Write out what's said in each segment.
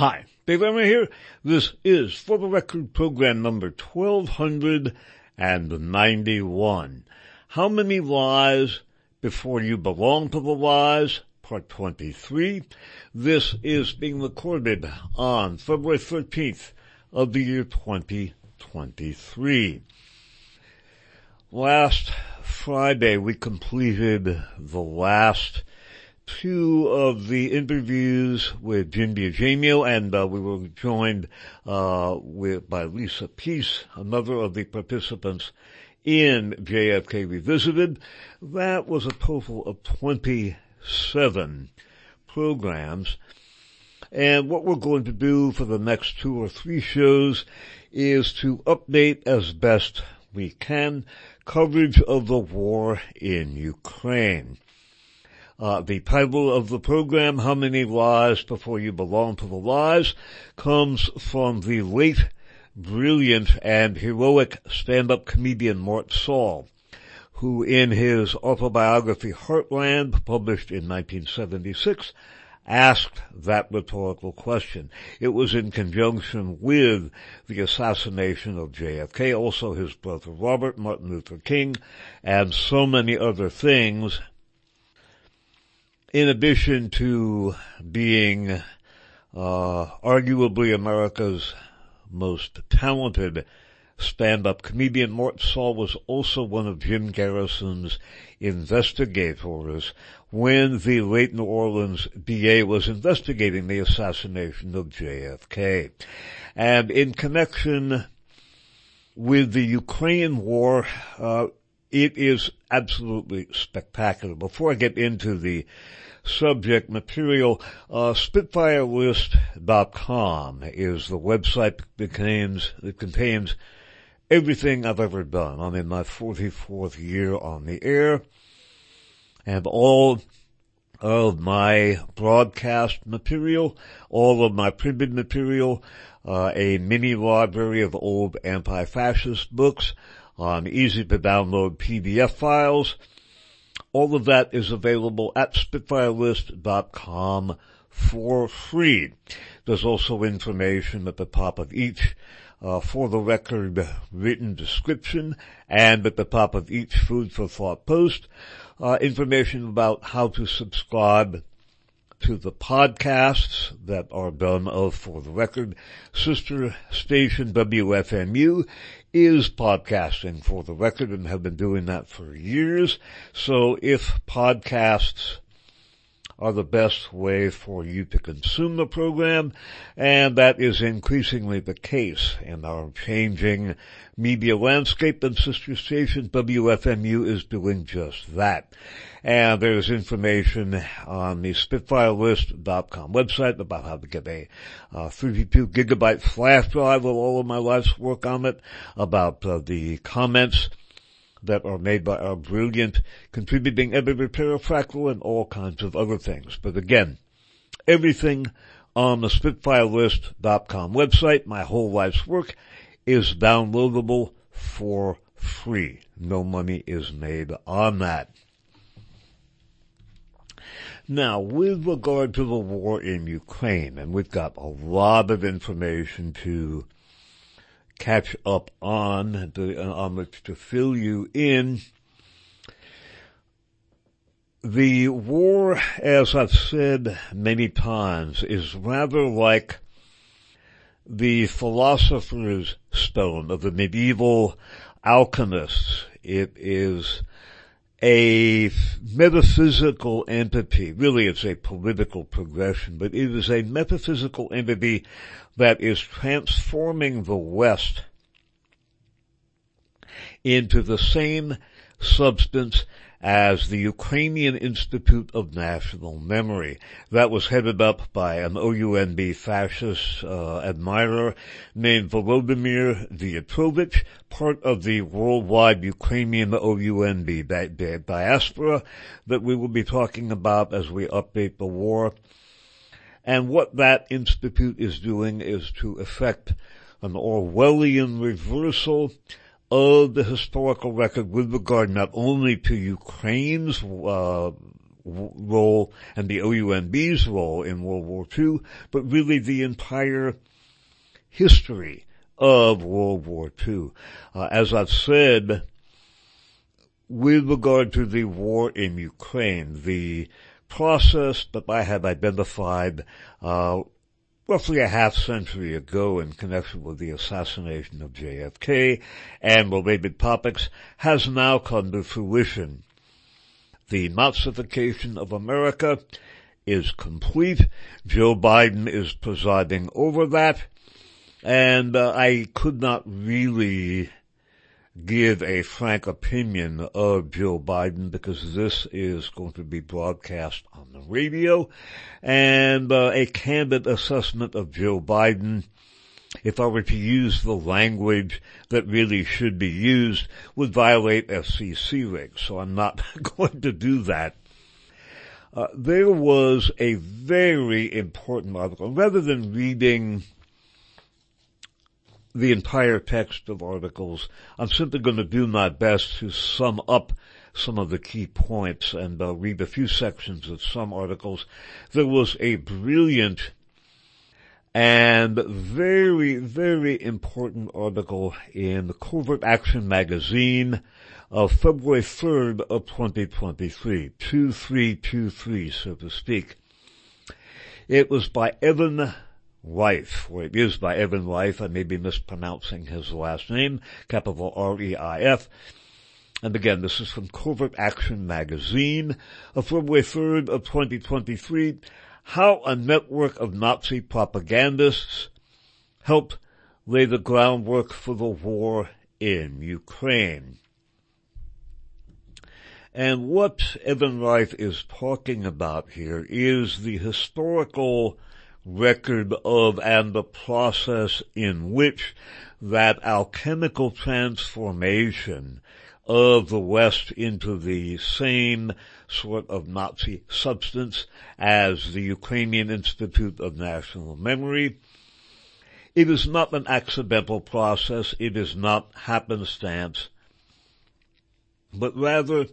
Hi, Dave Emory here. This is For the Record program number 1291. How many lies before you belong to the lies? Part 23. This is being recorded on February 13th of the year 2023. Last Friday we completed the last two of the interviews with Jim DiEugenio, and uh, we were joined uh, with by Lisa Peace, another of the participants in JFK Revisited. That was a total of 27 programs. And what we're going to do for the next two or three shows is to update as best we can coverage of the war in Ukraine. Uh, the title of the program, How Many Lies Before You Belong to the Lies, comes from the late, brilliant, and heroic stand-up comedian Mort Sahl, who in his autobiography Heartland, published in 1976, asked that rhetorical question. It was in conjunction with the assassination of JFK, also his brother Robert, Martin Luther King, and so many other things in addition to being uh, arguably America's most talented stand-up comedian, Mort Sahl was also one of Jim Garrison's investigators when the late New Orleans DA was investigating the assassination of JFK. And in connection with the Ukraine war, uh, it is absolutely spectacular. Before I get into the subject material, uh, SpitfireList.com is the website that contains, that contains everything I've ever done. I'm in my 44th year on the air and all of my broadcast material, all of my printed material, uh, a mini library of old anti-fascist books, on easy to download PDF files. All of that is available at SpitfireList.com for free. There's also information at the top of each uh, for the record written description and at the top of each food for thought post, uh, information about how to subscribe to the podcasts that are done of For the Record. Sister station WFMU is podcasting For the Record and have been doing that for years. So if podcasts are the best way for you to consume the program, and that is increasingly the case in our changing media landscape, and sister station WFMU is doing just that. And there's information on the SpitfireList.com website about how to get a uh, 32 gigabyte flash drive with all of my life's work on it, about uh, the comments that are made by our brilliant contributing editor Tara Fractal and all kinds of other things. But again, everything on the SpitfireList.com website, my whole life's work, is downloadable for free. No money is made on that. Now, with regard to the war in Ukraine, and we've got a lot of information to catch up on, to, uh, on which to fill you in. The war, as I've said many times, is rather like the philosopher's stone of the medieval alchemists. It is a metaphysical entity. Really, it's a political progression, but it is a metaphysical entity that is transforming the West into the same substance as the Ukrainian Institute of National Memory. That was headed up by an OUNB fascist uh, admirer named Volodymyr Vyatrovich, part of the worldwide Ukrainian OUNB di- di- diaspora that we will be talking about as we update the war. And what that institute is doing is to effect an Orwellian reversal of the historical record with regard not only to Ukraine's uh, role and the OUNB's role in World War II, but really the entire history of World War II. Uh, as I've said, with regard to the war in Ukraine, the process that I have identified uh, roughly a half century ago in connection with the assassination of JFK and related topics has now come to fruition. The Nazification of America is complete. Joe Biden is presiding over that. And uh, I could not really give a frank opinion of Joe Biden because this is going to be broadcast on the radio and uh, a candid assessment of Joe Biden if I were to use the language that really should be used would violate FCC regs. So I'm not going to do that. Uh, there was a very important article. Rather than reading the entire text of articles. I'm simply going to do my best to sum up some of the key points and uh, read a few sections of some articles. There was a brilliant and very, very important article in the Covert Action magazine of February 3rd of 2023, 2323 so to speak. It was by Evan Reif, or it is by Evan Reif. I may be mispronouncing his last name, capital R-E-I-F. And again, this is from Covert Action Magazine of February 3rd of 2023. How a network of Nazi propagandists helped lay the groundwork for the war in Ukraine. And what Evan Reif is talking about here is the historical record of and the process in which that alchemical transformation of the West into the same sort of Nazi substance as the Ukrainian Institute of National Memory. It is not an accidental process. It is not happenstance, but rather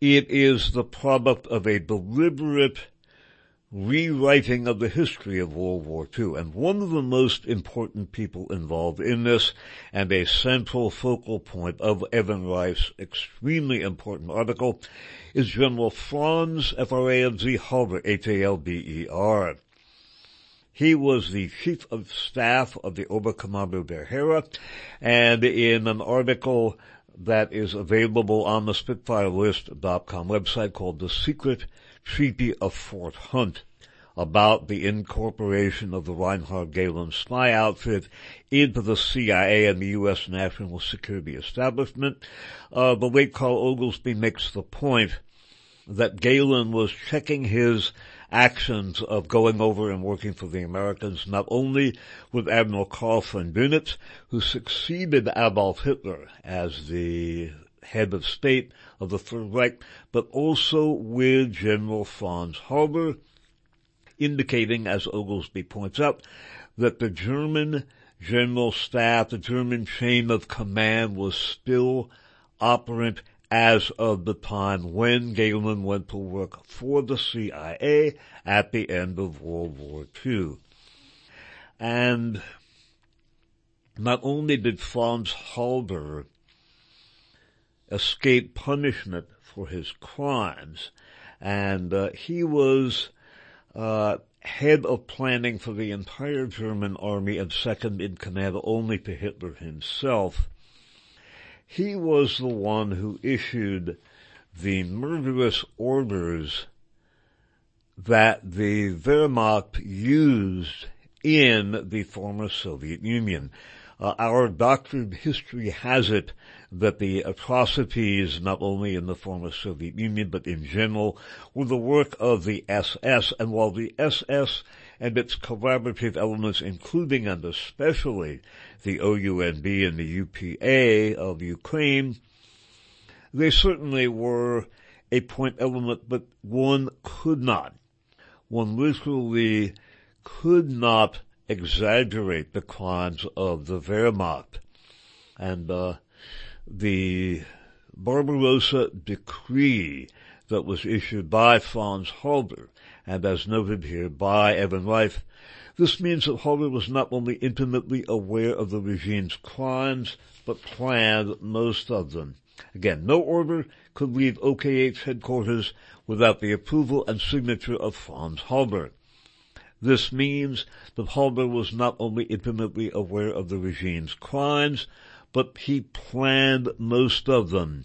it is the product of a deliberate rewriting of the history of World War II. And one of the most important people involved in this and a central focal point of Evan Reif's extremely important article is General Franz F-R-A-N-Z Halder, H-A-L-D-E-R. He was the chief of staff of the Oberkommando der Heere and in an article that is available on the SpitfireList.com website called The Secret Treaty of Fort Hunt about the incorporation of the Reinhard Gehlen spy outfit into the CIA and the U.S. national security establishment. Uh, the late Carl Oglesby makes the point that Gehlen was checking his actions of going over and working for the Americans, not only with Admiral Karl von Dönitz, who succeeded Adolf Hitler as the head of state of the Third Reich, but also with General Franz Halder, indicating, as Oglesby points out, that the German general staff, the German chain of command was still operant as of the time when Gehlen went to work for the CIA at the end of World War II. And not only did Franz Halder escape punishment for his crimes, and uh, he was uh, head of planning for the entire German army and second in command only to Hitler himself. He was the one who issued the murderous orders that the Wehrmacht used in the former Soviet Union. Uh, our doctored history has it that the atrocities, not only in the former Soviet Union, but in general, were the work of the SS, and while the SS and its collaborative elements, including and especially the OUNB and the UPA of Ukraine, they certainly were a point element, but one could not, one literally could not exaggerate the crimes of the Wehrmacht. And uh, the Barbarossa decree that was issued by Franz Halder, and as noted here by Evan Reif, this means that Halder was not only intimately aware of the regime's crimes, but planned most of them. Again, no order could leave OKH headquarters without the approval and signature of Franz Halder. This means that Halder was not only intimately aware of the regime's crimes, but he planned most of them.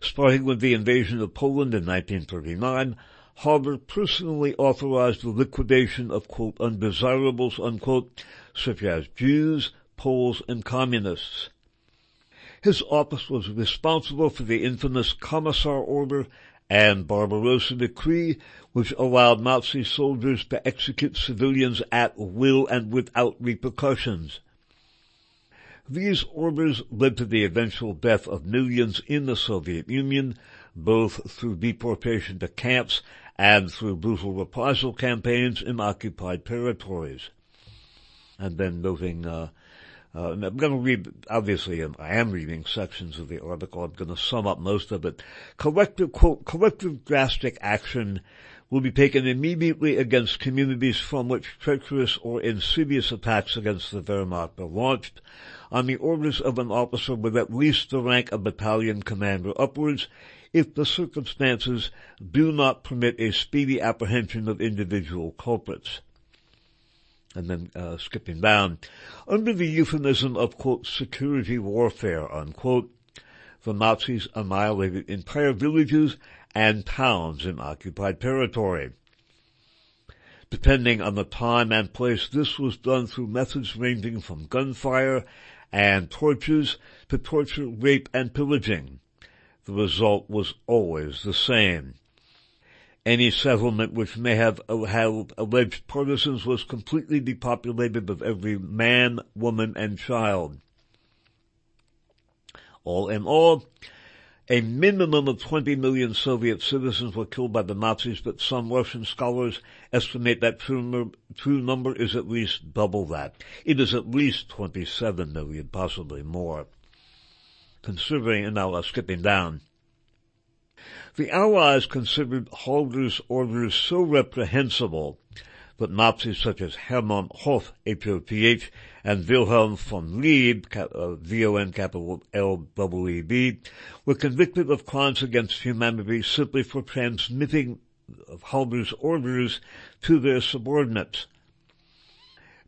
Starting with the invasion of Poland in 1939, Halder personally authorized the liquidation of quote, undesirables, unquote, such as Jews, Poles, and Communists. His office was responsible for the infamous Commissar Order and Barbarossa Decree, which allowed Nazi soldiers to execute civilians at will and without repercussions. These orders led to the eventual death of millions in the Soviet Union, both through deportation to camps and through brutal reprisal campaigns in occupied territories. And then noting, uh, uh, I'm going to read, obviously I am reading sections of the article, I'm going to sum up most of it. Collective, quote, collective drastic action will be taken immediately against communities from which treacherous or insidious attacks against the Wehrmacht are launched on the orders of an officer with at least the rank of battalion commander upwards if the circumstances do not permit a speedy apprehension of individual culprits. And then uh, skipping down, under the euphemism of quote security warfare unquote, the Nazis annihilated entire villages and towns in occupied territory. Depending on the time and place, this was done through methods ranging from gunfire and torches to torture, rape, and pillaging the result was always the same. Any settlement which may have had alleged partisans was completely depopulated of every man, woman, and child. All in all, a minimum of 20 million Soviet citizens were killed by the Nazis, but some Russian scholars estimate that true, true number is at least double that. It is at least 27 million, possibly more considering, and now uh, skipping down. The Allies considered Halder's orders so reprehensible that Nazis such as Hermann H-O-T-H, and Wilhelm von Leeb, uh, V-O-N capital were convicted of crimes against humanity simply for transmitting Halder's orders to their subordinates.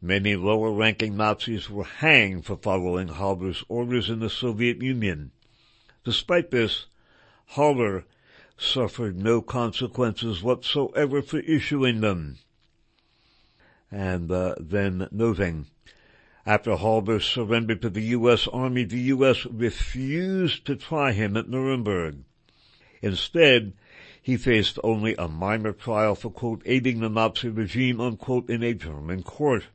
Many lower-ranking Nazis were hanged for following Halder's orders in the Soviet Union. Despite this, Halder suffered no consequences whatsoever for issuing them. And uh, then noting, after Halder surrendered to the U.S. Army, the U.S. refused to try him at Nuremberg. Instead, he faced only a minor trial for, quote, aiding the Nazi regime, unquote, in a German court.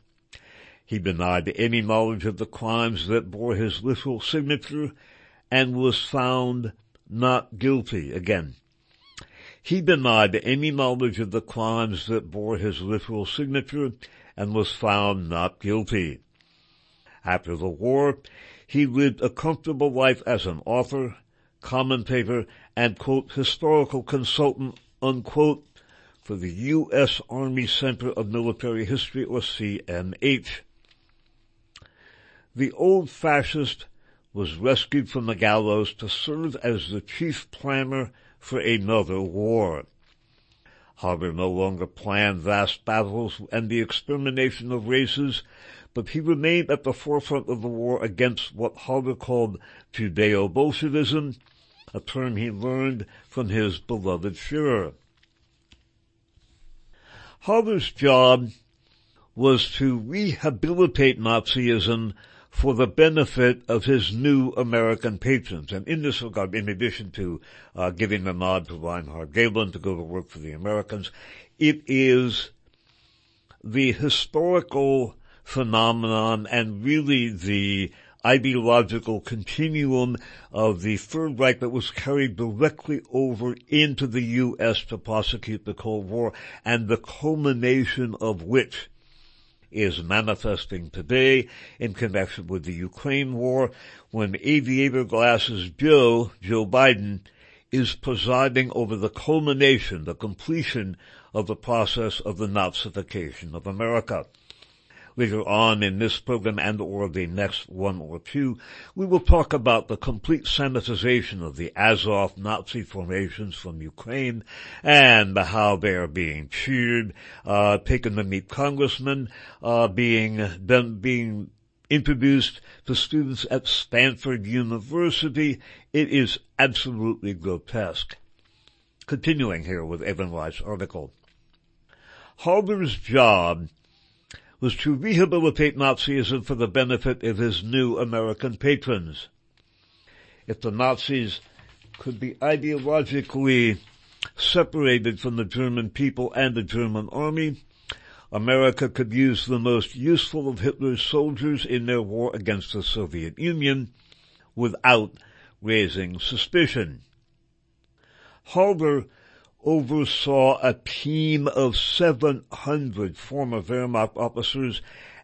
He denied any knowledge of the crimes that bore his literal signature and was found not guilty. Again, he denied any knowledge of the crimes that bore his literal signature and was found not guilty. After the war, he lived a comfortable life as an author, commentator, and quote, historical consultant, unquote, for the U.S. Army Center of Military History or CMH. The old fascist was rescued from the gallows to serve as the chief planner for another war. Halder no longer planned vast battles and the extermination of races, but he remained at the forefront of the war against what Halder called Judeo-Bolshevism, a term he learned from his beloved Führer. Halder's job was to rehabilitate Nazism for the benefit of his new American patrons. And in this regard, in addition to uh, giving the nod to Reinhard Gehlen to go to work for the Americans, it is the historical phenomenon and really the ideological continuum of the Third Reich that was carried directly over into the U.S. to prosecute the Cold War and the culmination of which is manifesting today in connection with the Ukraine war when aviator glasses Joe, Joe Biden, is presiding over the culmination, the completion of the process of the Nazification of America. Later on in this program and or the next one or two, we will talk about the complete Semitization of the Azov Nazi formations from Ukraine and how they are being cheered, uh, taken to meet congressmen, uh, being, being introduced to students at Stanford University. It is absolutely grotesque. Continuing here with Evan Reif's article. Halder's job was to rehabilitate Nazism for the benefit of his new American patrons. If the Nazis could be ideologically separated from the German people and the German army, America could use the most useful of Hitler's soldiers in their war against the Soviet Union without raising suspicion. Halder oversaw a team of 700 former Wehrmacht officers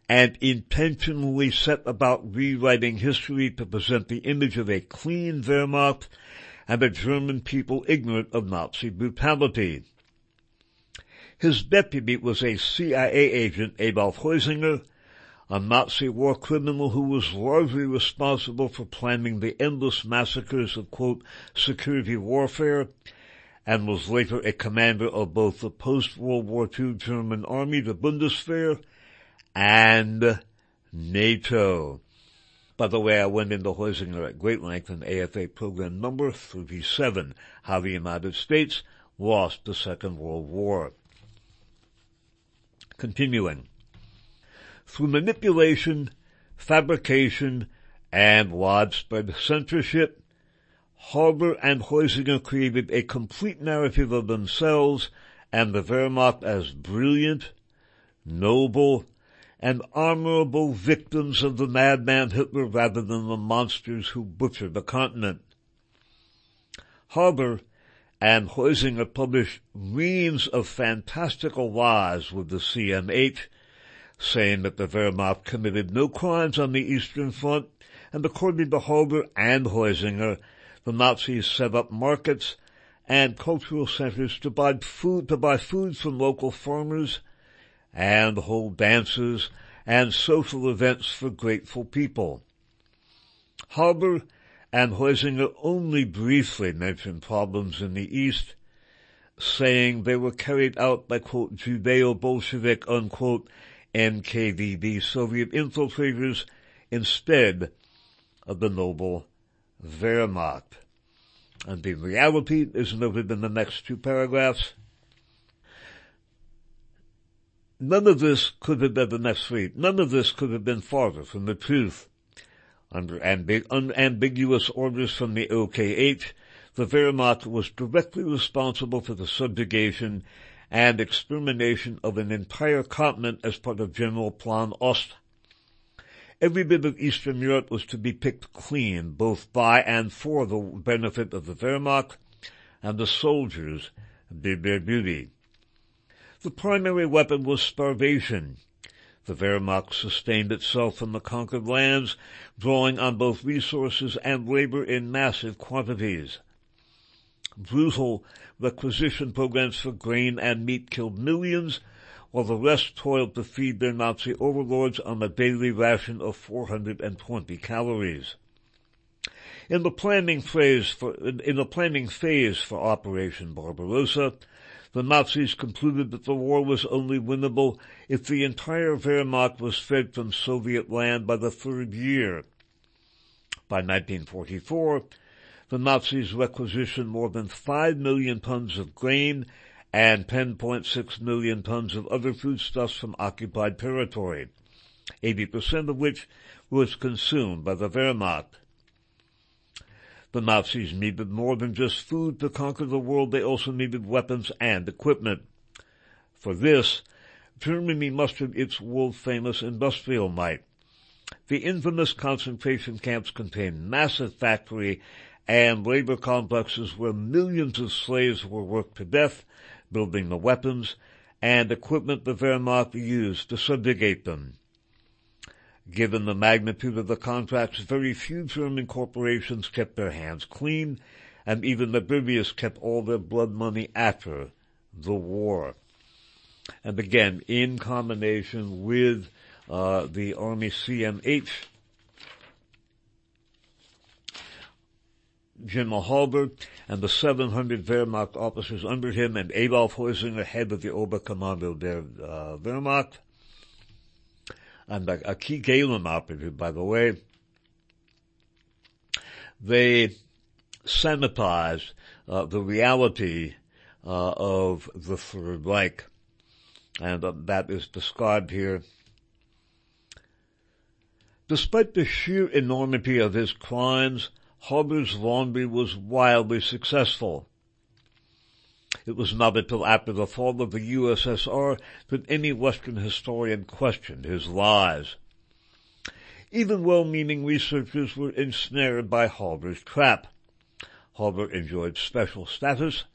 and intentionally set about rewriting history to present the image of a clean Wehrmacht and a German people ignorant of Nazi brutality. His deputy was a CIA agent, Adolf Heusinger, a Nazi war criminal who was largely responsible for planning the endless massacres of, quote, security warfare and was later a commander of both the post-World War II German army, the Bundeswehr, and NATO. By the way, I went into Heusinger at great length in AFA program number 37, how the United States lost the Second World War. Continuing. Through manipulation, fabrication, and widespread censorship, Halder and Heusinger created a complete narrative of themselves and the Wehrmacht as brilliant, noble, and honorable victims of the madman Hitler rather than the monsters who butchered the continent. Halder and Heusinger published reams of fantastical lies with the CMH, saying that the Wehrmacht committed no crimes on the Eastern Front, and according to Halder and Heusinger, the Nazis set up markets and cultural centers to buy food, to buy food from local farmers and hold dances and social events for grateful people. Halder and Heusinger only briefly mentioned problems in the East, saying they were carried out by quote Judeo-Bolshevik unquote NKVD Soviet infiltrators instead of the noble Wehrmacht. And the reality is noted in the next two paragraphs. None of this could have been the next. None of this could have been farther from the truth. Under ambig- unambiguous orders from the OKH, the Wehrmacht was directly responsible for the subjugation and extermination of an entire continent as part of General Plan Ost. Every bit of Eastern Europe was to be picked clean, both by and for the benefit of the Wehrmacht, and the soldiers did their duty. The primary weapon was starvation. The Wehrmacht sustained itself from the conquered lands, drawing on both resources and labor in massive quantities. Brutal requisition programs for grain and meat killed millions, while the rest toiled to feed their Nazi overlords on a daily ration of 420 calories. In the planning phase for, in the planning phase for Operation Barbarossa, the Nazis concluded that the war was only winnable if the entire Wehrmacht was fed from Soviet land by the third year. By 1944, the Nazis requisitioned more than 5 million tons of grain and 10.6 million tons of other foodstuffs from occupied territory, 80% of which was consumed by the Wehrmacht. The Nazis needed more than just food to conquer the world, they also needed weapons and equipment. For this, Germany mustered its world-famous industrial might. The infamous concentration camps contained massive factory and labor complexes where millions of slaves were worked to death building the weapons and equipment the Wehrmacht used to subjugate them. Given the magnitude of the contracts, very few German corporations kept their hands clean, and even the Biblius kept all their blood money after the war. And again, in combination with uh, the Army CMH, General Halder and the 700 Wehrmacht officers under him and Adolf Heusinger, head of the Oberkommando der uh, Wehrmacht, and a, a key Gehlen operative, by the way, they sanitized uh, the reality uh, of the Third Reich, and uh, that is described here. Despite the sheer enormity of his crimes, Halder's laundry was wildly successful. It was not until after the fall of the USSR that any Western historian questioned his lies. Even well-meaning researchers were ensnared by Halder's trap. Halder enjoyed special status,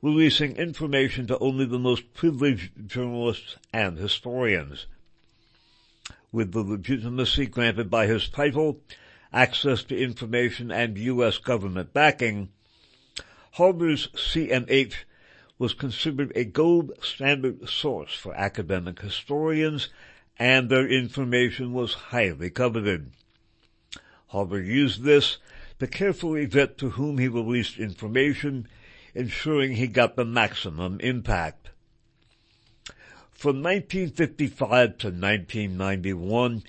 releasing information to only the most privileged journalists and historians. With the legitimacy granted by his title, access to information and U.S. government backing, Halder's CMH was considered a gold standard source for academic historians and their information was highly coveted. Halder used this to carefully vet to whom he released information, ensuring he got the maximum impact. From 1955 to 1991,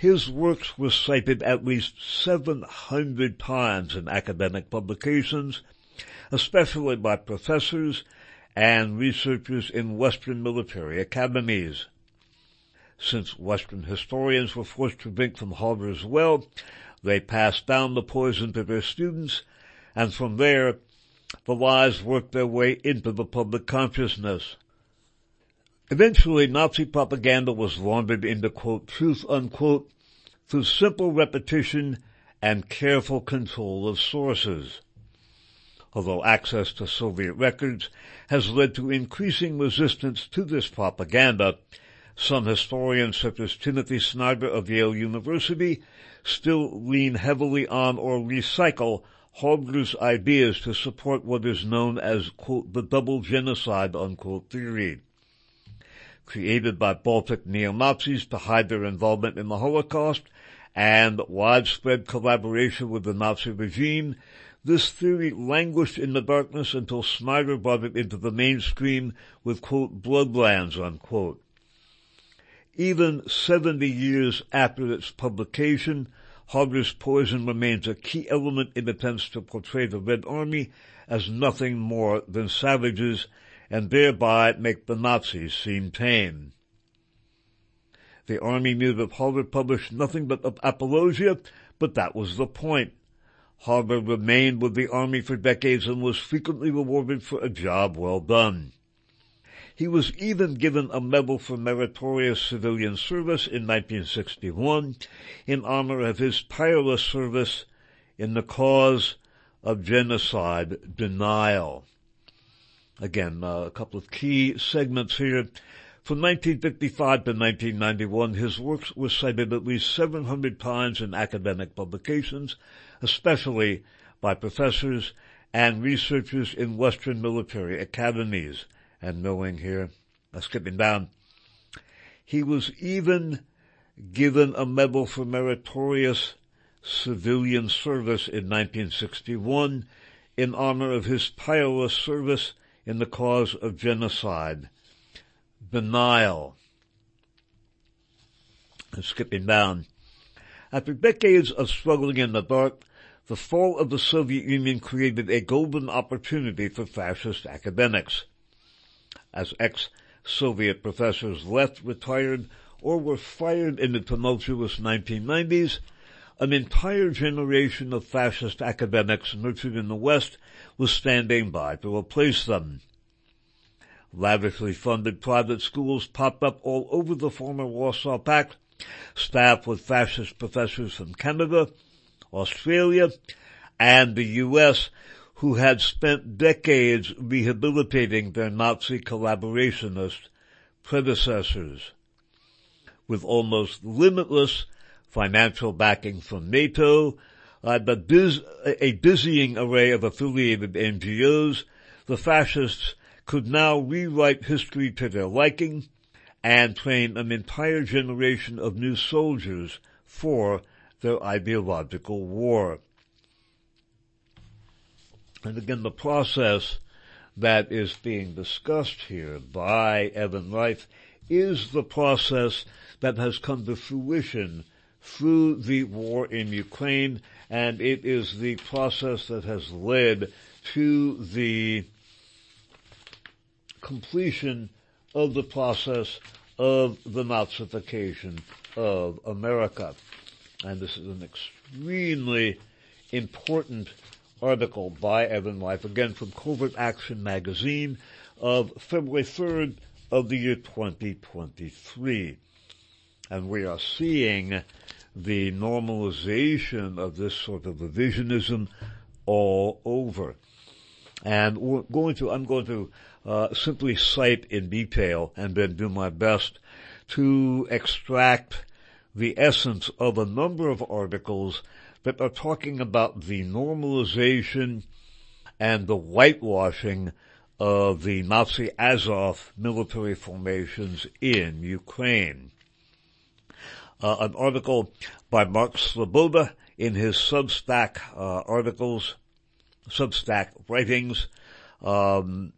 his works were cited at least 700 times in academic publications, especially by professors and researchers in Western military academies. Since Western historians were forced to drink from Halder's well, they passed down the poison to their students, and from there, the lies worked their way into the public consciousness. Eventually, Nazi propaganda was laundered into quote, truth unquote, through simple repetition and careful control of sources. Although access to Soviet records has led to increasing resistance to this propaganda, some historians such as Timothy Snyder of Yale University still lean heavily on or recycle Halder's ideas to support what is known as, quote, the double genocide, unquote, theory. Created by Baltic neo-Nazis to hide their involvement in the Holocaust and widespread collaboration with the Nazi regime, this theory languished in the darkness until Snyder brought it into the mainstream with, quote, bloodlands, unquote. Even 70 years after its publication, Halder's poison remains a key element in attempts to portray the Red Army as nothing more than savages and thereby make the Nazis seem tame. The army knew that Halder published nothing but apologia, but that was the point. Halder remained with the army for decades and was frequently rewarded for a job well done. He was even given a Medal for Meritorious Civilian Service in 1961 in honor of his tireless service in the cause of genocide denial. Again, uh, a couple of key segments here. From 1955 to 1991, his works were cited at least 700 times in academic publications, especially by professors and researchers in Western military academies and knowing here, uh, skipping down, he was even given a medal for meritorious civilian service in 1961 in honor of his tireless service in the cause of genocide. Denial. And skipping down. After decades of struggling in the dark, the fall of the Soviet Union created a golden opportunity for fascist academics as ex-Soviet professors left, retired, or were fired in the tumultuous 1990s, an entire generation of fascist academics nurtured in the West was standing by to replace them. Lavishly funded private schools popped up all over the former Warsaw Pact, staffed with fascist professors from Canada, Australia, and the U.S who had spent decades rehabilitating their Nazi collaborationist predecessors. With almost limitless financial backing from NATO, uh, but a dizzying array of affiliated NGOs, the fascists could now rewrite history to their liking and train an entire generation of new soldiers for their ideological war. And again, the process that is being discussed here by Evan Reif is the process that has come to fruition through the war in Ukraine, and it is the process that has led to the completion of the process of the Nazification of America. And this is an extremely important article by Evan Reif, again from Covert Action magazine of February 3rd of the year 2023. And we are seeing the normalization of this sort of revisionism all over. And we're going to, I'm going to uh, simply cite in detail and then do my best to extract the essence of a number of articles that are talking about the normalization and the whitewashing of the Nazi Azov military formations in Ukraine. Uh, an article by Mark Sleboda in his Substack uh, articles, Substack writings. Um,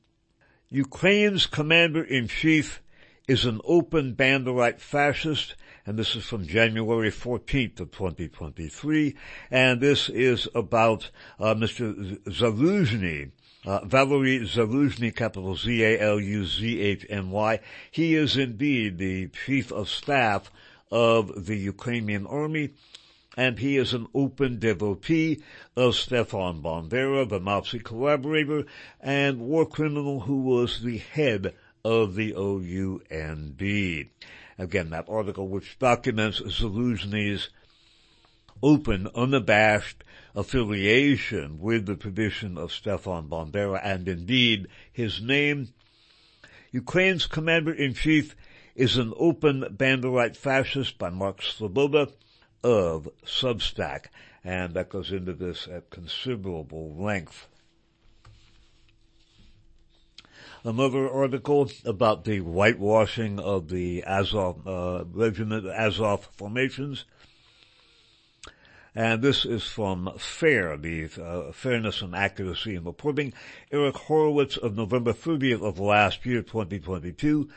Ukraine's commander-in-chief is an open Banderite fascist and this is from January 14th of 2023, and this is about uh, Mr. Zaluzhny, uh, Valery Zaluzhny, capital Z-A-L-U-Z-H-N-Y. He is indeed the chief of staff of the Ukrainian army, and he is an open devotee of Stefan Bandera, the Nazi collaborator and war criminal who was the head of the OUNB. Again, that article which documents Zaluzhny's open, unabashed affiliation with the tradition of Stefan Bandera and indeed his name. Ukraine's commander-in-chief is an open Banderite fascist by Mark Sleboda of Substack. And that goes into this at considerable length. another article about the whitewashing of the Azov uh, regiment, Azov formations. And this is from FAIR, the uh, Fairness and Accuracy in Reporting. Eric Horowitz of November 30th of last year, 2022.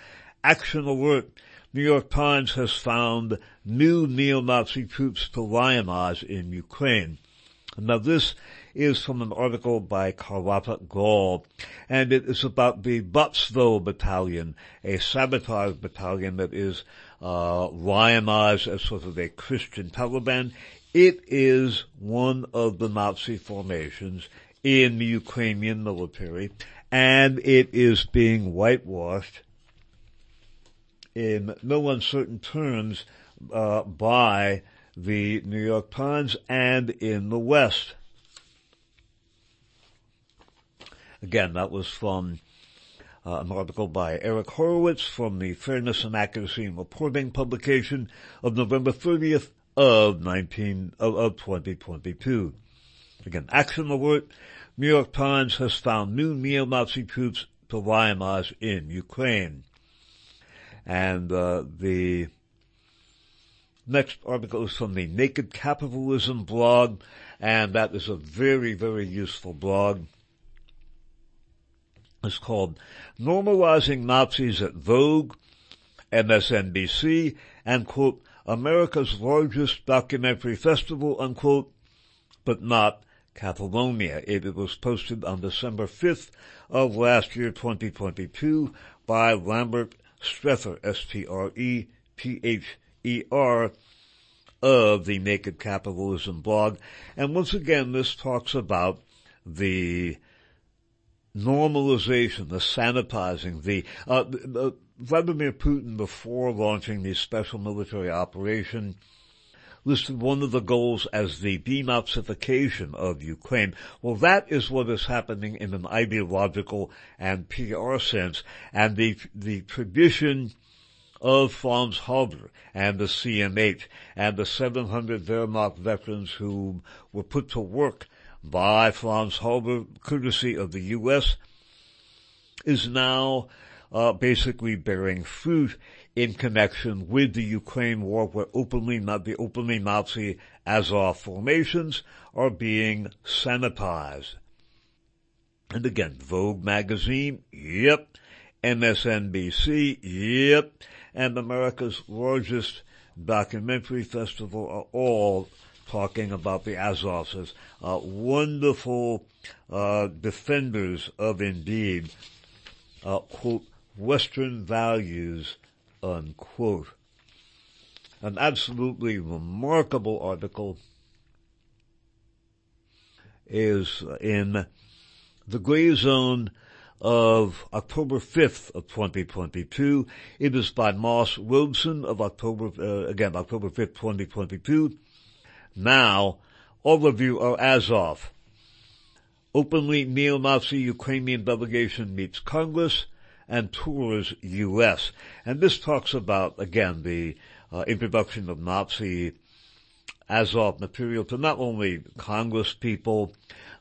Action alert. New York Times has found new neo-Nazi troops to Lionize in Ukraine. Now this is from an article by Carlotta Gall, and it is about the Bratstvo Battalion, a sabotage battalion that is uh, lionized as sort of a Christian Taliban. It is one of the Nazi formations in the Ukrainian military, and it is being whitewashed in no uncertain terms uh, by the New York Times and in the West. Again, that was from uh, an article by Eric Horowitz from the Fairness and Accuracy in Reporting publication of November 30th of 19, of, of 2022. Again, action alert. New York Times has found new neo-Nazi troops to Lionize in Ukraine. And, uh, the next article is from the Naked Capitalism blog, and that is a very, very useful blog It's called Normalizing Nazis at Vogue, MSNBC, and quote, America's largest documentary festival, unquote, but not Catalonia. It was posted on December 5th of last year, 2022, by Lambert Strether, S-T-R-E-P-H-E-R, of the Naked Capitalism blog. And once again, this talks about the normalization, the sanitizing, the, uh, Vladimir Putin before launching the special military operation listed one of the goals as the denazification of Ukraine. Well, that is what is happening in an ideological and PR sense, and the, the tradition of Franz Halder and the CMH and the 700 Wehrmacht veterans who were put to work by Franz Halder, courtesy of the U.S., is now uh, basically bearing fruit in connection with the Ukraine war where openly, not the openly Nazi Azov formations are being sanitized. And again, Vogue magazine, yep. MSNBC, yep. And America's largest documentary festival are all talking about the Azovs as uh, wonderful uh, defenders of indeed, uh, quote, Western values unquote. An absolutely remarkable article is in the gray zone of October 5th of 2022. It is by Moss Robeson of October, uh, again, October 5th, 2022. Now, all of you are Azov. Openly neo-Nazi Ukrainian delegation meets Congress and tours U.S. And this talks about, again, the uh, introduction of Nazi Azov material to not only Congress people,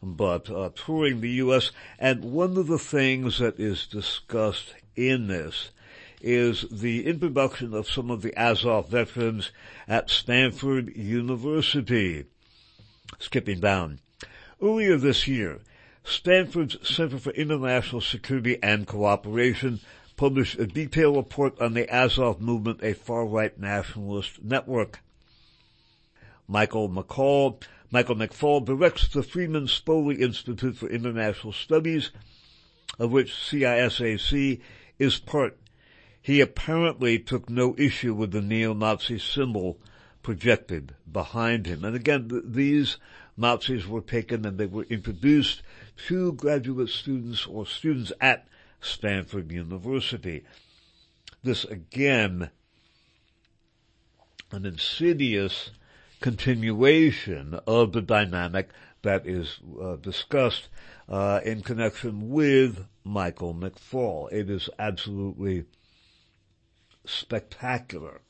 but uh, touring the U.S. And one of the things that is discussed in this is the introduction of some of the Azov veterans at Stanford University. Skipping down. Earlier this year, Stanford's Center for International Security and Cooperation published a detailed report on the Azov movement, a far-right nationalist network. Michael McCall, Michael McFaul directs the Freeman Spogli Institute for International Studies, of which CISAC is part. He apparently took no issue with the neo-Nazi symbol projected behind him. And again, th- these Nazis were taken and they were introduced to graduate students or students at Stanford University. This again, an insidious continuation of the dynamic that is uh, discussed uh, in connection with Michael McFaul. It is absolutely spectacular.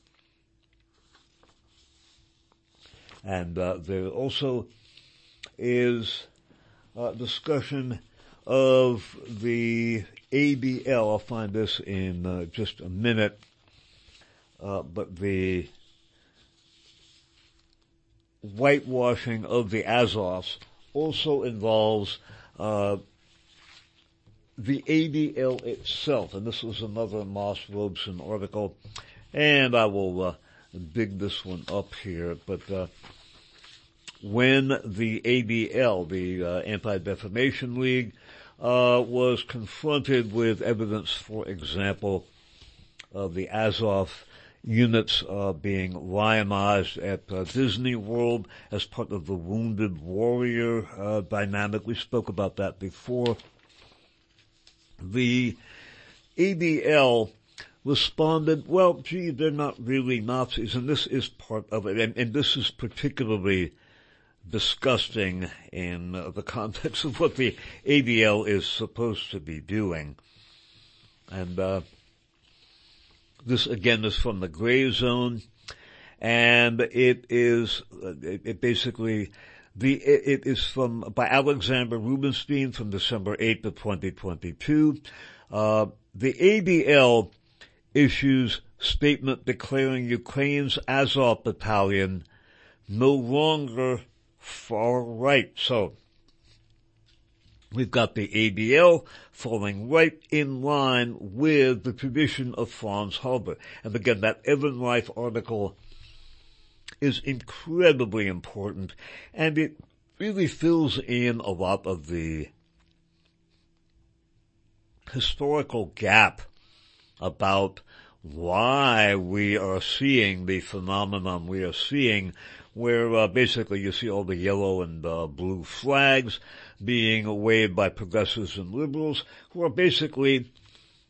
And uh, there also is uh, discussion of the ADL. I'll find this in uh, just a minute. Uh, but the whitewashing of the Azovs also involves uh, the ADL itself, and this was another Moss Robeson article, and I will uh, dig this one up here, but uh, when the ADL, the uh, Anti-Defamation League, uh, was confronted with evidence, for example, of the Azov units uh, being lionized at uh, Disney World as part of the wounded warrior uh, dynamic. We spoke about that before. The ADL responded, well, gee, they're not really Nazis, and this is part of it, and, and this is particularly disgusting in the context of what the ADL is supposed to be doing. And uh, this again is from the gray zone, and it is it, it basically the it, it is from by Alexander Rubinstein from December eighth of twenty twenty two. Uh, the ADL issues statement declaring Ukraine's Azov battalion no longer far right. So, we've got the ADL falling right in line with the tradition of Franz Halder. And again, that Evan Reif article is incredibly important and it really fills in a lot of the historical gap about why we are seeing the phenomenon we are seeing where uh, basically you see all the yellow and uh, blue flags being waved by progressives and liberals who are basically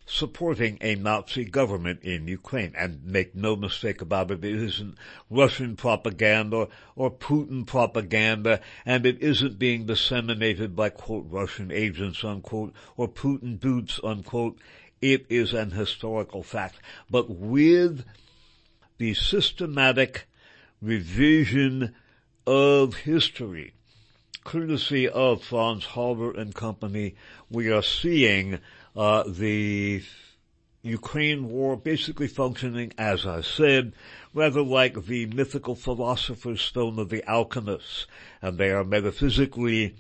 supporting a Nazi government in Ukraine. And make no mistake about it, it isn't Russian propaganda or Putin propaganda, and it isn't being disseminated by quote Russian agents unquote or Putin boots unquote. it is an historical fact. But with the systematic revision of history, courtesy of Franz Halder and Company, we are seeing uh, the Ukraine war basically functioning, as I said, rather like the mythical philosopher's stone of the alchemists, and they are metaphysically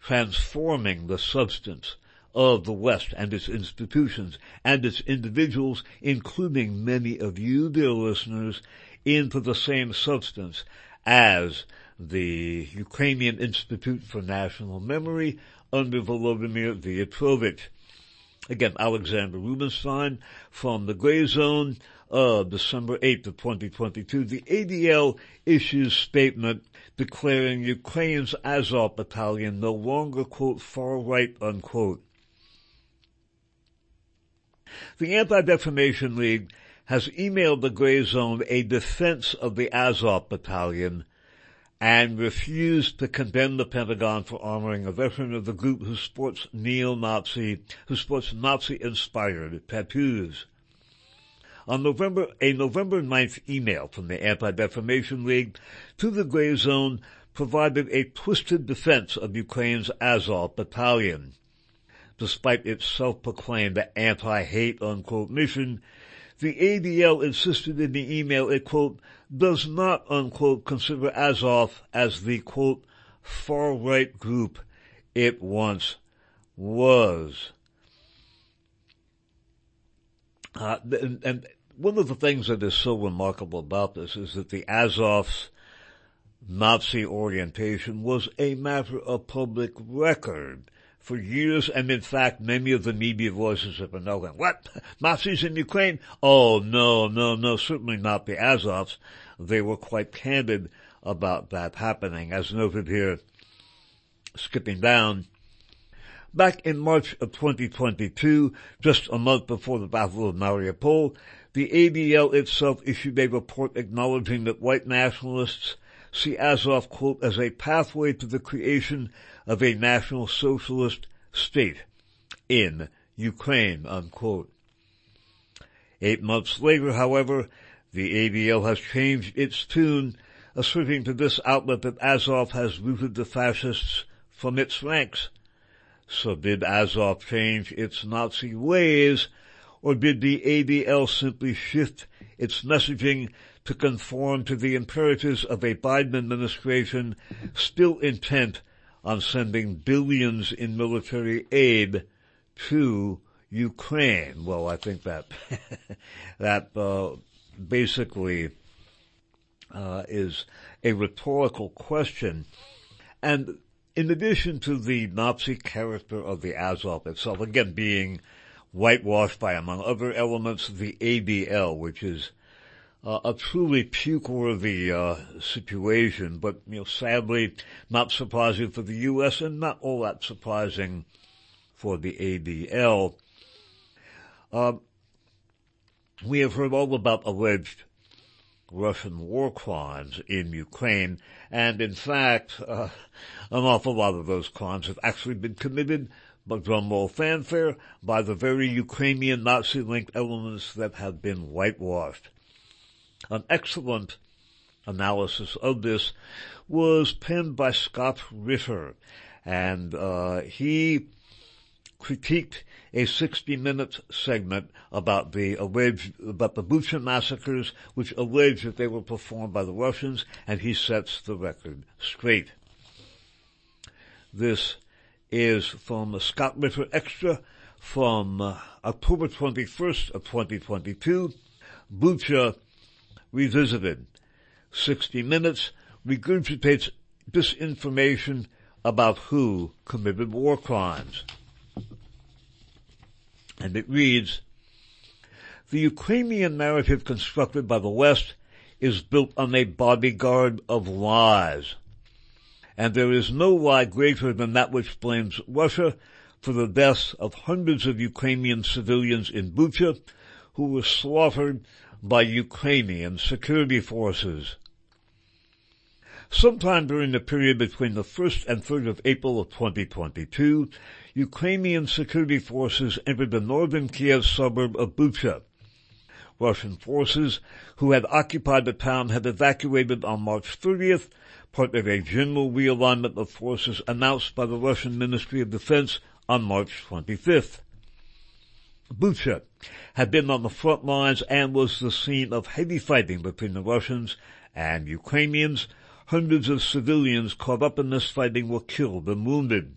transforming the substance of the West and its institutions and its individuals, including many of you, dear listeners, into the same substance as the Ukrainian Institute for National Memory under Volodymyr Vyatrovich. Again, Alexander Rubinstein from the Gray Zone uh, of December 8th of 2022. The ADL issues statement declaring Ukraine's Azov battalion no longer, quote, far right, unquote. The Anti-Defamation League has emailed the Gray Zone a defense of the Azov battalion and refused to condemn the Pentagon for armoring a veteran of the group who sports neo-Nazi, who sports Nazi-inspired tattoos. On November, a November 9th email from the Anti-Defamation League to the Gray Zone provided a twisted defense of Ukraine's Azov battalion despite its self-proclaimed anti-hate unquote mission, the ADL insisted in the email it quote, does not unquote consider Azov as the quote, far-right group it once was. Uh, and, and, one of the things that is so remarkable about this is that the Azov's Nazi orientation was a matter of public record for years, and in fact, many of the media voices have been going, what? Nazis in Ukraine? Oh, no, no, no, certainly not the Azovs. They were quite candid about that happening, as noted here, skipping down. Back in March of 2022, just a month before the Battle of Mariupol, the ADL itself issued a report acknowledging that white nationalists see Azov, quote, as a pathway to the creation of a national socialist state in Ukraine, unquote. Eight months later, however, the ADL has changed its tune, asserting to this outlet that Azov has rooted the fascists from its ranks. So did Azov change its Nazi ways, or did the ADL simply shift its messaging to conform to the imperatives of a Biden administration still intent on sending billions in military aid to Ukraine. Well, I think that that uh, basically uh, is a rhetorical question, and in addition to the Nazi character of the Azov itself, again being whitewashed by, among other elements, the ADL, which is uh, a truly puke-worthy uh, situation, but you know, sadly, not surprising for the U.S. and not all that surprising for the ADL. Uh, we have heard all about alleged Russian war crimes in Ukraine, and in fact, uh, an awful lot of those crimes have actually been committed, but drumroll fanfare, by the very Ukrainian Nazi-linked elements that have been whitewashed. An excellent analysis of this was penned by Scott Ritter, and uh, he critiqued a 60 minute segment about the alleged, about the Bucha massacres, which alleged that they were performed by the Russians, and he sets the record straight. This is from Scott Ritter Extra from October 21st of 2022. Bucha Revisited. 60 Minutes regurgitates disinformation about who committed war crimes. And it reads, the Ukrainian narrative constructed by the West is built on a bodyguard of lies. And there is no lie greater than that which blames Russia for the deaths of hundreds of Ukrainian civilians in Bucha who were slaughtered by Ukrainian security forces. Sometime during the period between the 1st and 3rd of April of 2022, Ukrainian security forces entered the northern Kiev suburb of Bucha. Russian forces who had occupied the town had evacuated on March 30th, part of a general realignment of forces announced by the Russian Ministry of Defense on March 25th. Bucha had been on the front lines and was the scene of heavy fighting between the Russians and Ukrainians. Hundreds of civilians caught up in this fighting were killed and wounded.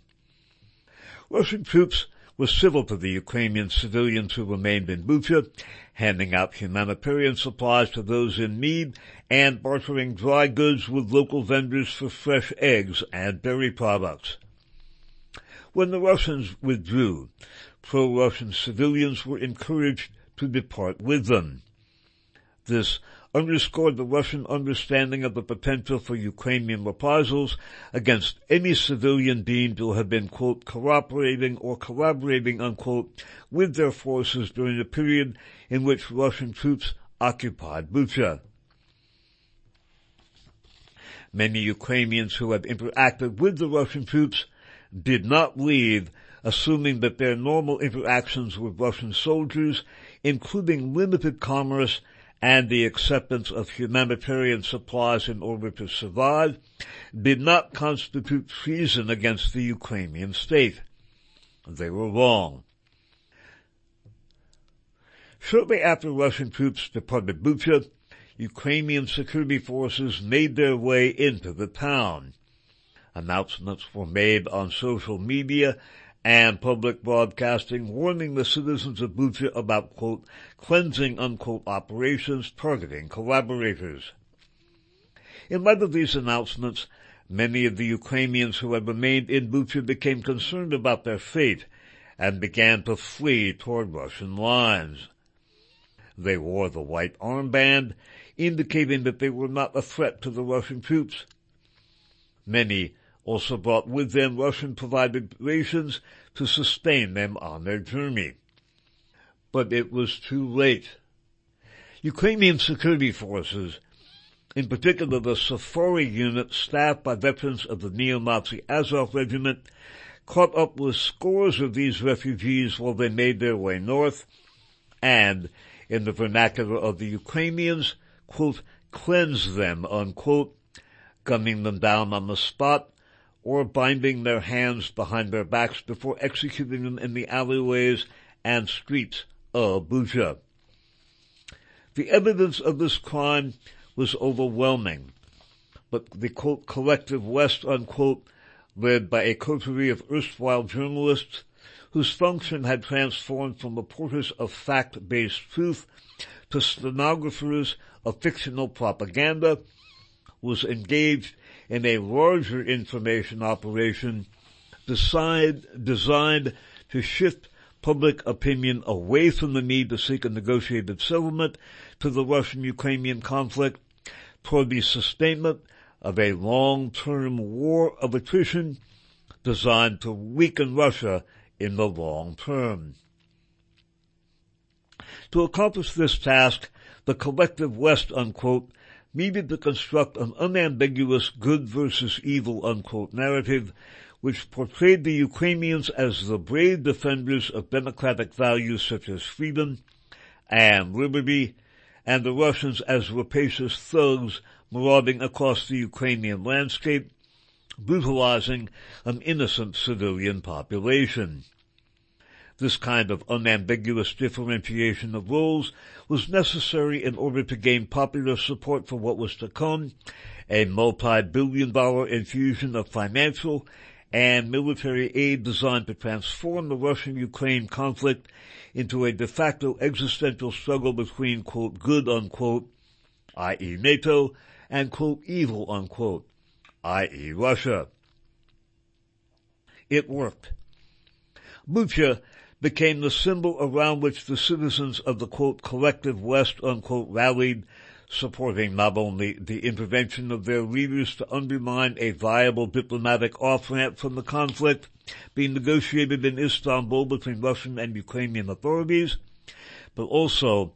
Russian troops were civil to the Ukrainian civilians who remained in Bucha, handing out humanitarian supplies to those in need and bartering dry goods with local vendors for fresh eggs and dairy products. When the Russians withdrew, pro-Russian civilians were encouraged to depart with them. This underscored the Russian understanding of the potential for Ukrainian reprisals against any civilian deemed to have been, quote, cooperating or collaborating, unquote, with their forces during the period in which Russian troops occupied Bucha. Many Ukrainians who had interacted with the Russian troops did not leave assuming that their normal interactions with Russian soldiers, including limited commerce and the acceptance of humanitarian supplies in order to survive, did not constitute treason against the Ukrainian state. They were wrong. Shortly after Russian troops departed Bucha, Ukrainian security forces made their way into the town. Announcements were made on social media and public broadcasting warning the citizens of Bucha about, quote, cleansing, unquote, operations targeting collaborators. In light of these announcements, many of the Ukrainians who had remained in Bucha became concerned about their fate and began to flee toward Russian lines. They wore the white armband, indicating that they were not a threat to the Russian troops. Many also brought with them Russian provided rations to sustain them on their journey. But it was too late. Ukrainian security forces, in particular the Safari unit staffed by veterans of the neo-Nazi Azov regiment, caught up with scores of these refugees while they made their way north and, in the vernacular of the Ukrainians, quote, cleanse them, unquote, gunning them down on the spot or binding their hands behind their backs before executing them in the alleyways and streets of Bucha. The evidence of this crime was overwhelming, but the quote, collective West, unquote, led by a coterie of erstwhile journalists whose function had transformed from reporters of fact-based truth to stenographers of fictional propaganda, was engaged in a larger information operation decide, designed to shift public opinion away from the need to seek a negotiated settlement to the Russian-Ukrainian conflict toward the sustainment of a long-term war of attrition designed to weaken Russia in the long term. To accomplish this task, the collective West, unquote, needed to construct an unambiguous good versus evil unquote narrative which portrayed the Ukrainians as the brave defenders of democratic values such as freedom and liberty, and the Russians as rapacious thugs marauding across the Ukrainian landscape, brutalizing an innocent civilian population. This kind of unambiguous differentiation of roles was necessary in order to gain popular support for what was to come, a multi-billion dollar infusion of financial and military aid designed to transform the Russian-Ukraine conflict into a de facto existential struggle between quote good unquote, i.e. NATO, and quote evil unquote, i.e. Russia. It worked. Bucha became the symbol around which the citizens of the quote collective West unquote rallied, supporting not only the intervention of their leaders to undermine a viable diplomatic off-ramp from the conflict being negotiated in Istanbul between Russian and Ukrainian authorities, but also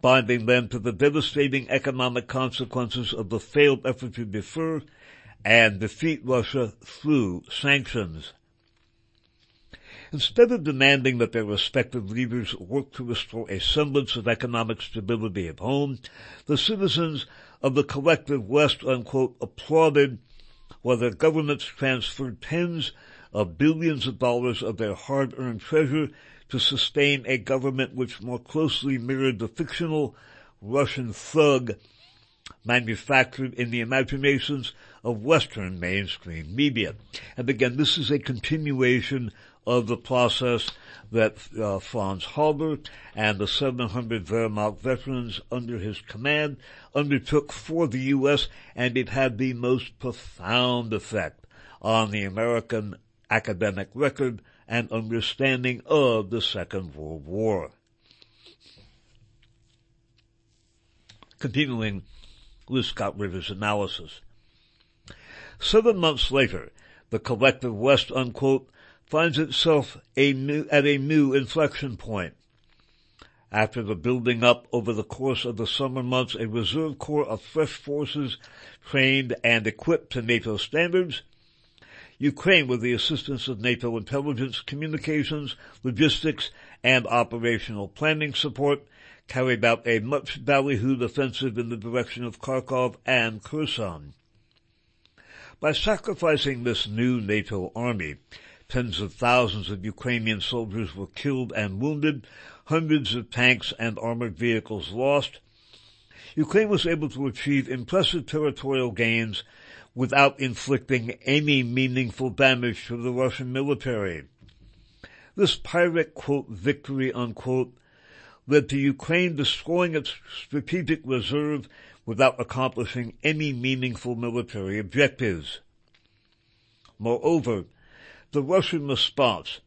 binding them to the devastating economic consequences of the failed effort to defer and defeat Russia through sanctions. Instead of demanding that their respective leaders work to restore a semblance of economic stability at home, the citizens of the collective West, unquote, applauded while their governments transferred tens of billions of dollars of their hard-earned treasure to sustain a government which more closely mirrored the fictional Russian thug manufactured in the imaginations of Western mainstream media. And again, this is a continuation of the process that uh, Franz Halder and the 700 Wehrmacht veterans under his command undertook for the U.S., and it had the most profound effect on the American academic record and understanding of the Second World War. Continuing with Scott Ritter's analysis. Seven months later, the collective West, unquote, finds itself a new, at a new inflection point. After the building up over the course of the summer months a reserve corps of fresh forces trained and equipped to NATO standards, Ukraine, with the assistance of NATO intelligence, communications, logistics, and operational planning support, carried out a much ballyhooed offensive in the direction of Kharkov and Kherson. By sacrificing this new NATO army, Tens of thousands of Ukrainian soldiers were killed and wounded, hundreds of tanks and armored vehicles lost. Ukraine was able to achieve impressive territorial gains without inflicting any meaningful damage to the Russian military. This Pyrrhic, quote, victory, unquote, led to Ukraine destroying its strategic reserve without accomplishing any meaningful military objectives. Moreover, the Russian response,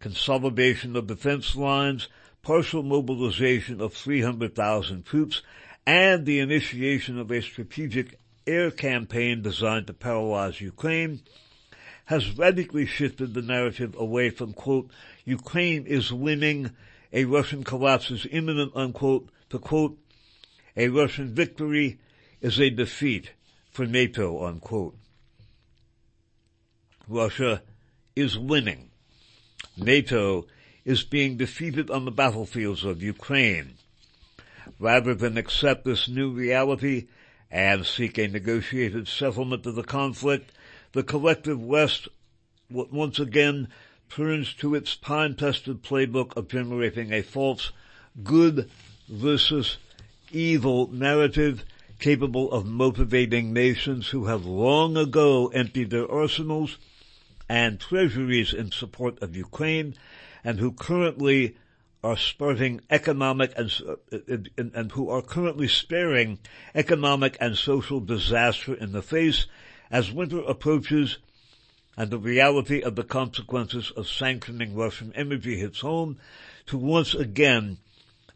consolidation of defense lines, partial mobilization of 300,000 troops, and the initiation of a strategic air campaign designed to paralyze Ukraine, has radically shifted the narrative away from, quote, Ukraine is winning, a Russian collapse is imminent, unquote, to quote, a Russian victory is a defeat for NATO, unquote. Russia is winning. NATO is being defeated on the battlefields of Ukraine. Rather than accept this new reality and seek a negotiated settlement of the conflict, the collective West once again turns to its time-tested playbook of generating a false good versus evil narrative capable of motivating nations who have long ago emptied their arsenals and treasuries in support of Ukraine and who currently are starting economic and, and, uh, and, who are currently sparing economic and social disaster in the face as winter approaches and the reality of the consequences of sanctioning Russian energy hits home to once again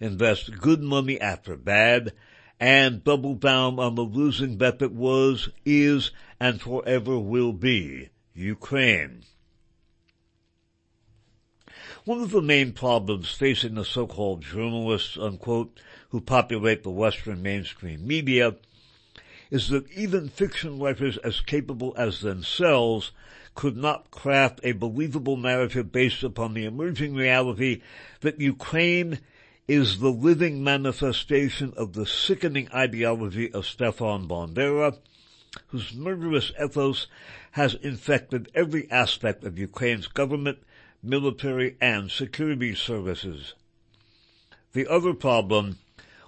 invest good money after bad and double down on the losing bet that was, is, and forever will be Ukraine. One of the main problems facing the so-called journalists, unquote, who populate the Western mainstream media is that even fiction writers as capable as themselves could not craft a believable narrative based upon the emerging reality that Ukraine is the living manifestation of the sickening ideology of Stefan Bandera, whose murderous ethos has infected every aspect of Ukraine's government, military, and security services. The other problem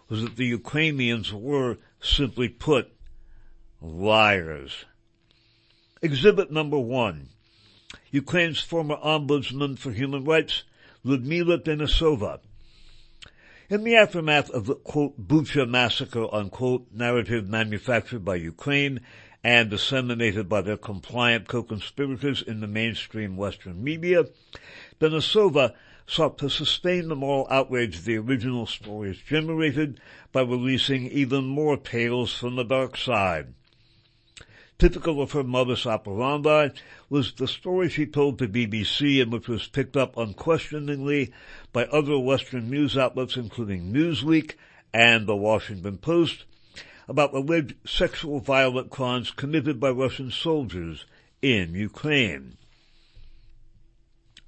was that the Ukrainians were, simply put, liars. Exhibit number one. Ukraine's former ombudsman for human rights, Ludmila Denisova. In the aftermath of the quote, Bucha massacre, unquote, narrative manufactured by Ukraine and disseminated by their compliant co-conspirators in the mainstream Western media, Denisova sought to sustain the moral outrage the original stories generated by releasing even more tales from the dark side. Typical of her modus operandi was the story she told to BBC and which was picked up unquestioningly by other Western news outlets including Newsweek and the Washington Post about alleged sexual violent crimes committed by Russian soldiers in Ukraine.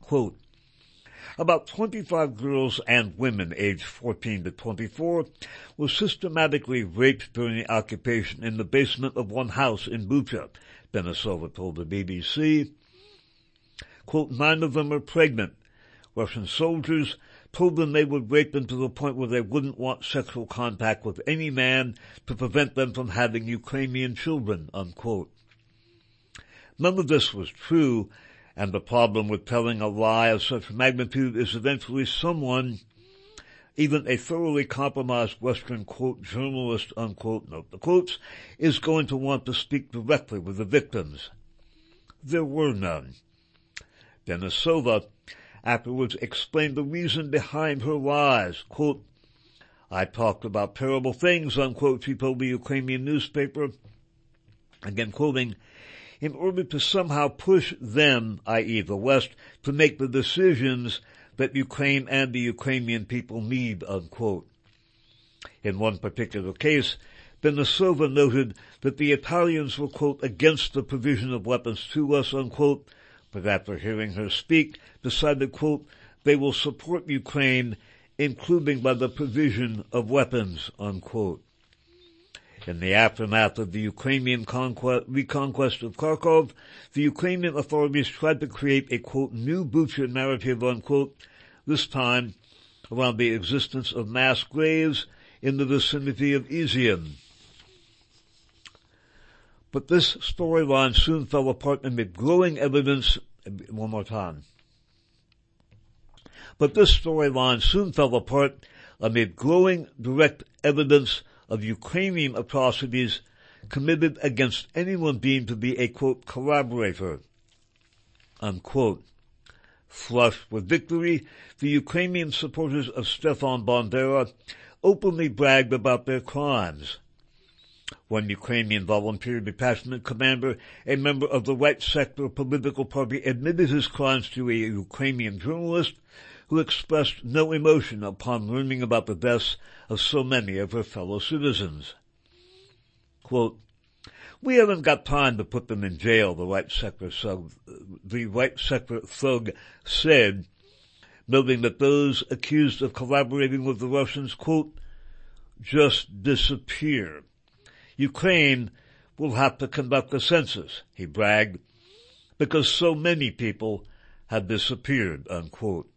Quote, about 25 girls and women aged 14 to 24 were systematically raped during the occupation in the basement of one house in Bucha, Denisova told the BBC. Quote, nine of them are pregnant. Russian soldiers told them they would rape them to the point where they wouldn't want sexual contact with any man to prevent them from having Ukrainian children, unquote. None of this was true, and the problem with telling a lie of such magnitude is eventually someone, even a thoroughly compromised Western quote journalist unquote note the quotes, is going to want to speak directly with the victims. There were none. Denisova afterwards explained the reason behind her lies. Quote, I talked about terrible things, unquote, she told the Ukrainian newspaper. Again quoting, in order to somehow push them, i.e. the West, to make the decisions that Ukraine and the Ukrainian people need, unquote. In one particular case, Denisova noted that the Italians were, quote, against the provision of weapons to us, unquote, but after hearing her speak, decided, quote, they will support Ukraine, including by the provision of weapons, unquote. In the aftermath of the Ukrainian conquest, reconquest of Kharkov, the Ukrainian authorities tried to create a quote, new Bucha narrative, unquote, this time around the existence of mass graves in the vicinity of Izium. But this storyline soon fell apart amid growing evidence, one more time. But this storyline soon fell apart amid growing direct evidence of Ukrainian atrocities committed against anyone deemed to be a quote collaborator. Unquote. Flushed with victory, the Ukrainian supporters of Stefan Bandera openly bragged about their crimes. One Ukrainian volunteer detachment commander, a member of the right sector political party, admitted his crimes to a Ukrainian journalist who expressed no emotion upon learning about the deaths of so many of her fellow citizens. Quote, we haven't got time to put them in jail, the right sector thug, the right sector thug said, noting that those accused of collaborating with the Russians, quote, just disappear. Ukraine will have to conduct a census, he bragged, because so many people have disappeared, unquote.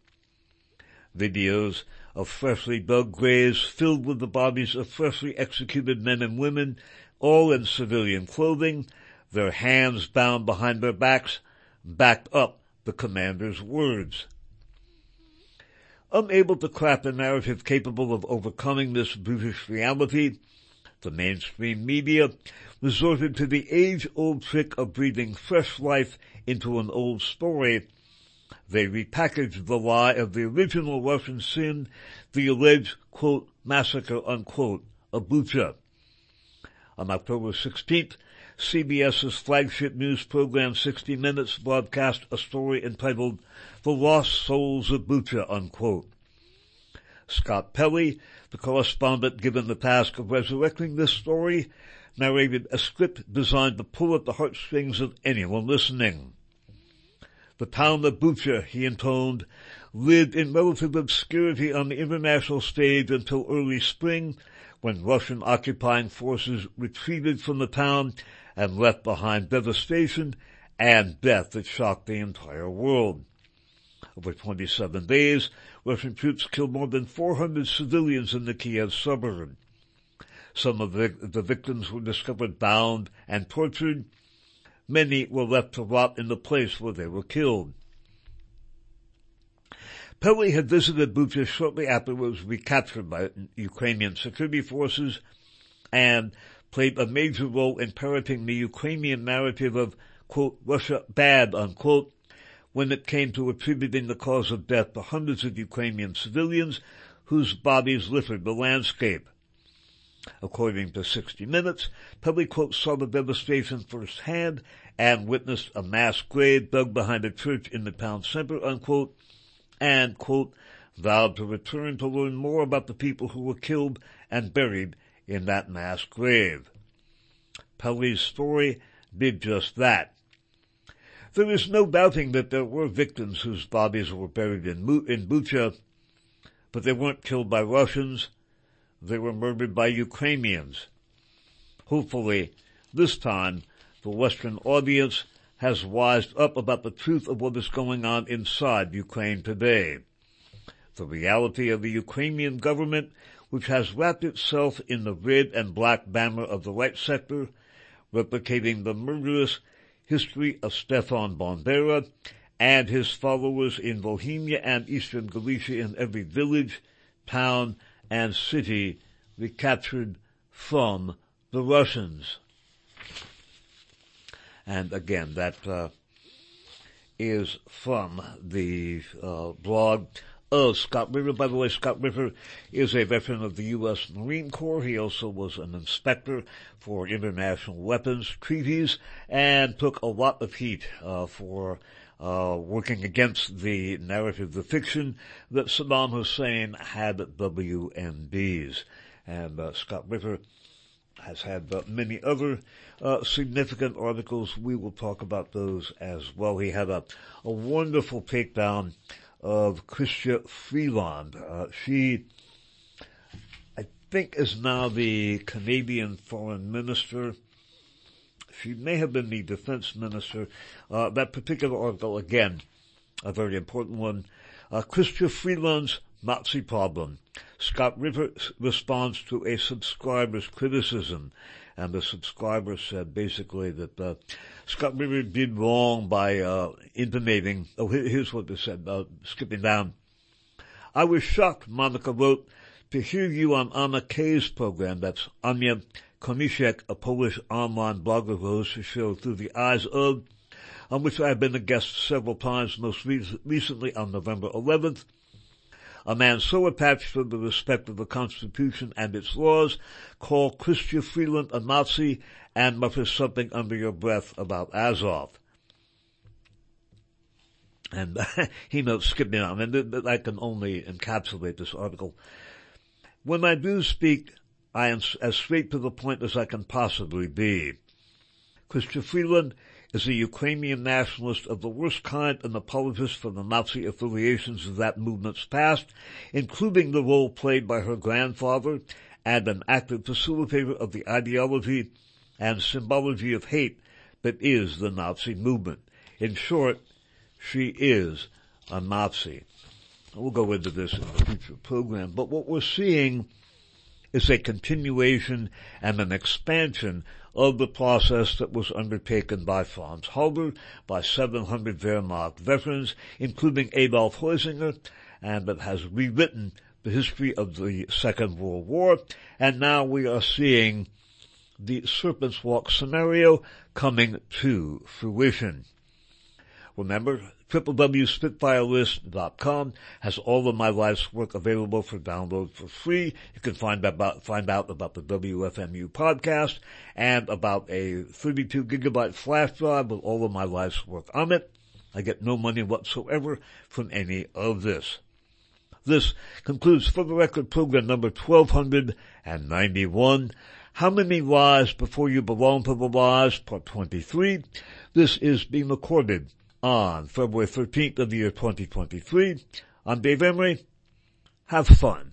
Videos of freshly dug graves filled with the bodies of freshly executed men and women, all in civilian clothing, their hands bound behind their backs, backed up the commander's words. Unable to craft a narrative capable of overcoming this brutish reality, the mainstream media resorted to the age-old trick of breathing fresh life into an old story they repackaged the lie of the original Russian sin, the alleged, quote, massacre, unquote, of Bucha. On October 16th, CBS's flagship news program 60 Minutes broadcast a story entitled The Lost Souls of Bucha, unquote. Scott Pelley, the correspondent given the task of resurrecting this story, narrated a script designed to pull at the heartstrings of anyone listening. The town of Bucha, he intoned, lived in relative obscurity on the international stage until early spring, when Russian occupying forces retreated from the town and left behind devastation and death that shocked the entire world. Over 27 days, Russian troops killed more than 400 civilians in the Kiev suburb. Some of the, the victims were discovered bound and tortured, Many were left to rot in the place where they were killed. Pelley had visited Bucha shortly after it was recaptured by Ukrainian security forces and played a major role in parroting the Ukrainian narrative of, quote, Russia bad, unquote, when it came to attributing the cause of death to hundreds of Ukrainian civilians whose bodies littered the landscape. According to 60 Minutes, Pelley quote saw the devastation firsthand and witnessed a mass grave dug behind a church in the town center, unquote, and, quote, vowed to return to learn more about the people who were killed and buried in that mass grave. Pelley's story did just that. There is no doubting that there were victims whose bodies were buried in, in Bucha, but they weren't killed by Russians. They were murdered by Ukrainians. Hopefully, this time, the Western audience has wised up about the truth of what is going on inside Ukraine today. The reality of the Ukrainian government, which has wrapped itself in the red and black banner of the right sector, replicating the murderous history of Stefan Bandera and his followers in Volhynia and eastern Galicia in every village, town, and city recaptured from the Russians. And again, that uh, is from the uh, blog of Scott Ritter. By the way, Scott Ritter is a veteran of the U.S. Marine Corps. He also was an inspector for international weapons treaties and took a lot of heat uh, for uh, working against the narrative, the fiction that Saddam Hussein had WMDs. And uh, Scott Ritter has had uh, many other uh, significant articles. We will talk about those as well. He had a, a wonderful takedown of Chrystia Freeland. Uh, she, I think, is now the Canadian foreign minister. She may have been the defense minister. Uh, that particular article, again, a very important one. Uh, Chrystia Freeland's Nazi problem. Scott Ritter's responds to a subscriber's criticism and the subscriber said basically that uh, Scott Ritter did wrong by uh, intimating. Oh, here's what they said. Uh, skipping down. I was shocked, Monica wrote, to hear you on Anna Kay's program. That's Anya Konishek, a Polish online blogger who hosts a show through the eyes of, on which I have been a guest several times, most re- recently on November 11th a man so attached to the respect of the Constitution and its laws, call Christian Freeland a Nazi and mutters something under your breath about Azov. And he notes, skip me on, and I can only encapsulate this article. When I do speak, I am as straight to the point as I can possibly be. Chrystia Freeland is a Ukrainian nationalist of the worst kind and apologist for the Nazi affiliations of that movement's past, including the role played by her grandfather and an active facilitator of the ideology and symbology of hate that is the Nazi movement. In short, she is a Nazi. We'll go into this in a future program, but what we're seeing is a continuation and an expansion of the process that was undertaken by Franz Halder, by 700 Wehrmacht veterans, including Adolf Heusinger, and that has rewritten the history of the Second World War, and now we are seeing the Serpent's Walk scenario coming to fruition. Remember, www.spitfirelist.com has all of my life's work available for download for free. You can find about, find out about the WFMU podcast and about a 32 gigabyte flash drive with all of my life's work on it. I get no money whatsoever from any of this. This concludes for the record program number 1291. How many lies before you belong to the lies? Part 23. This is being recorded on February 13th of the year 2023. I'm Dave Emory. Have fun.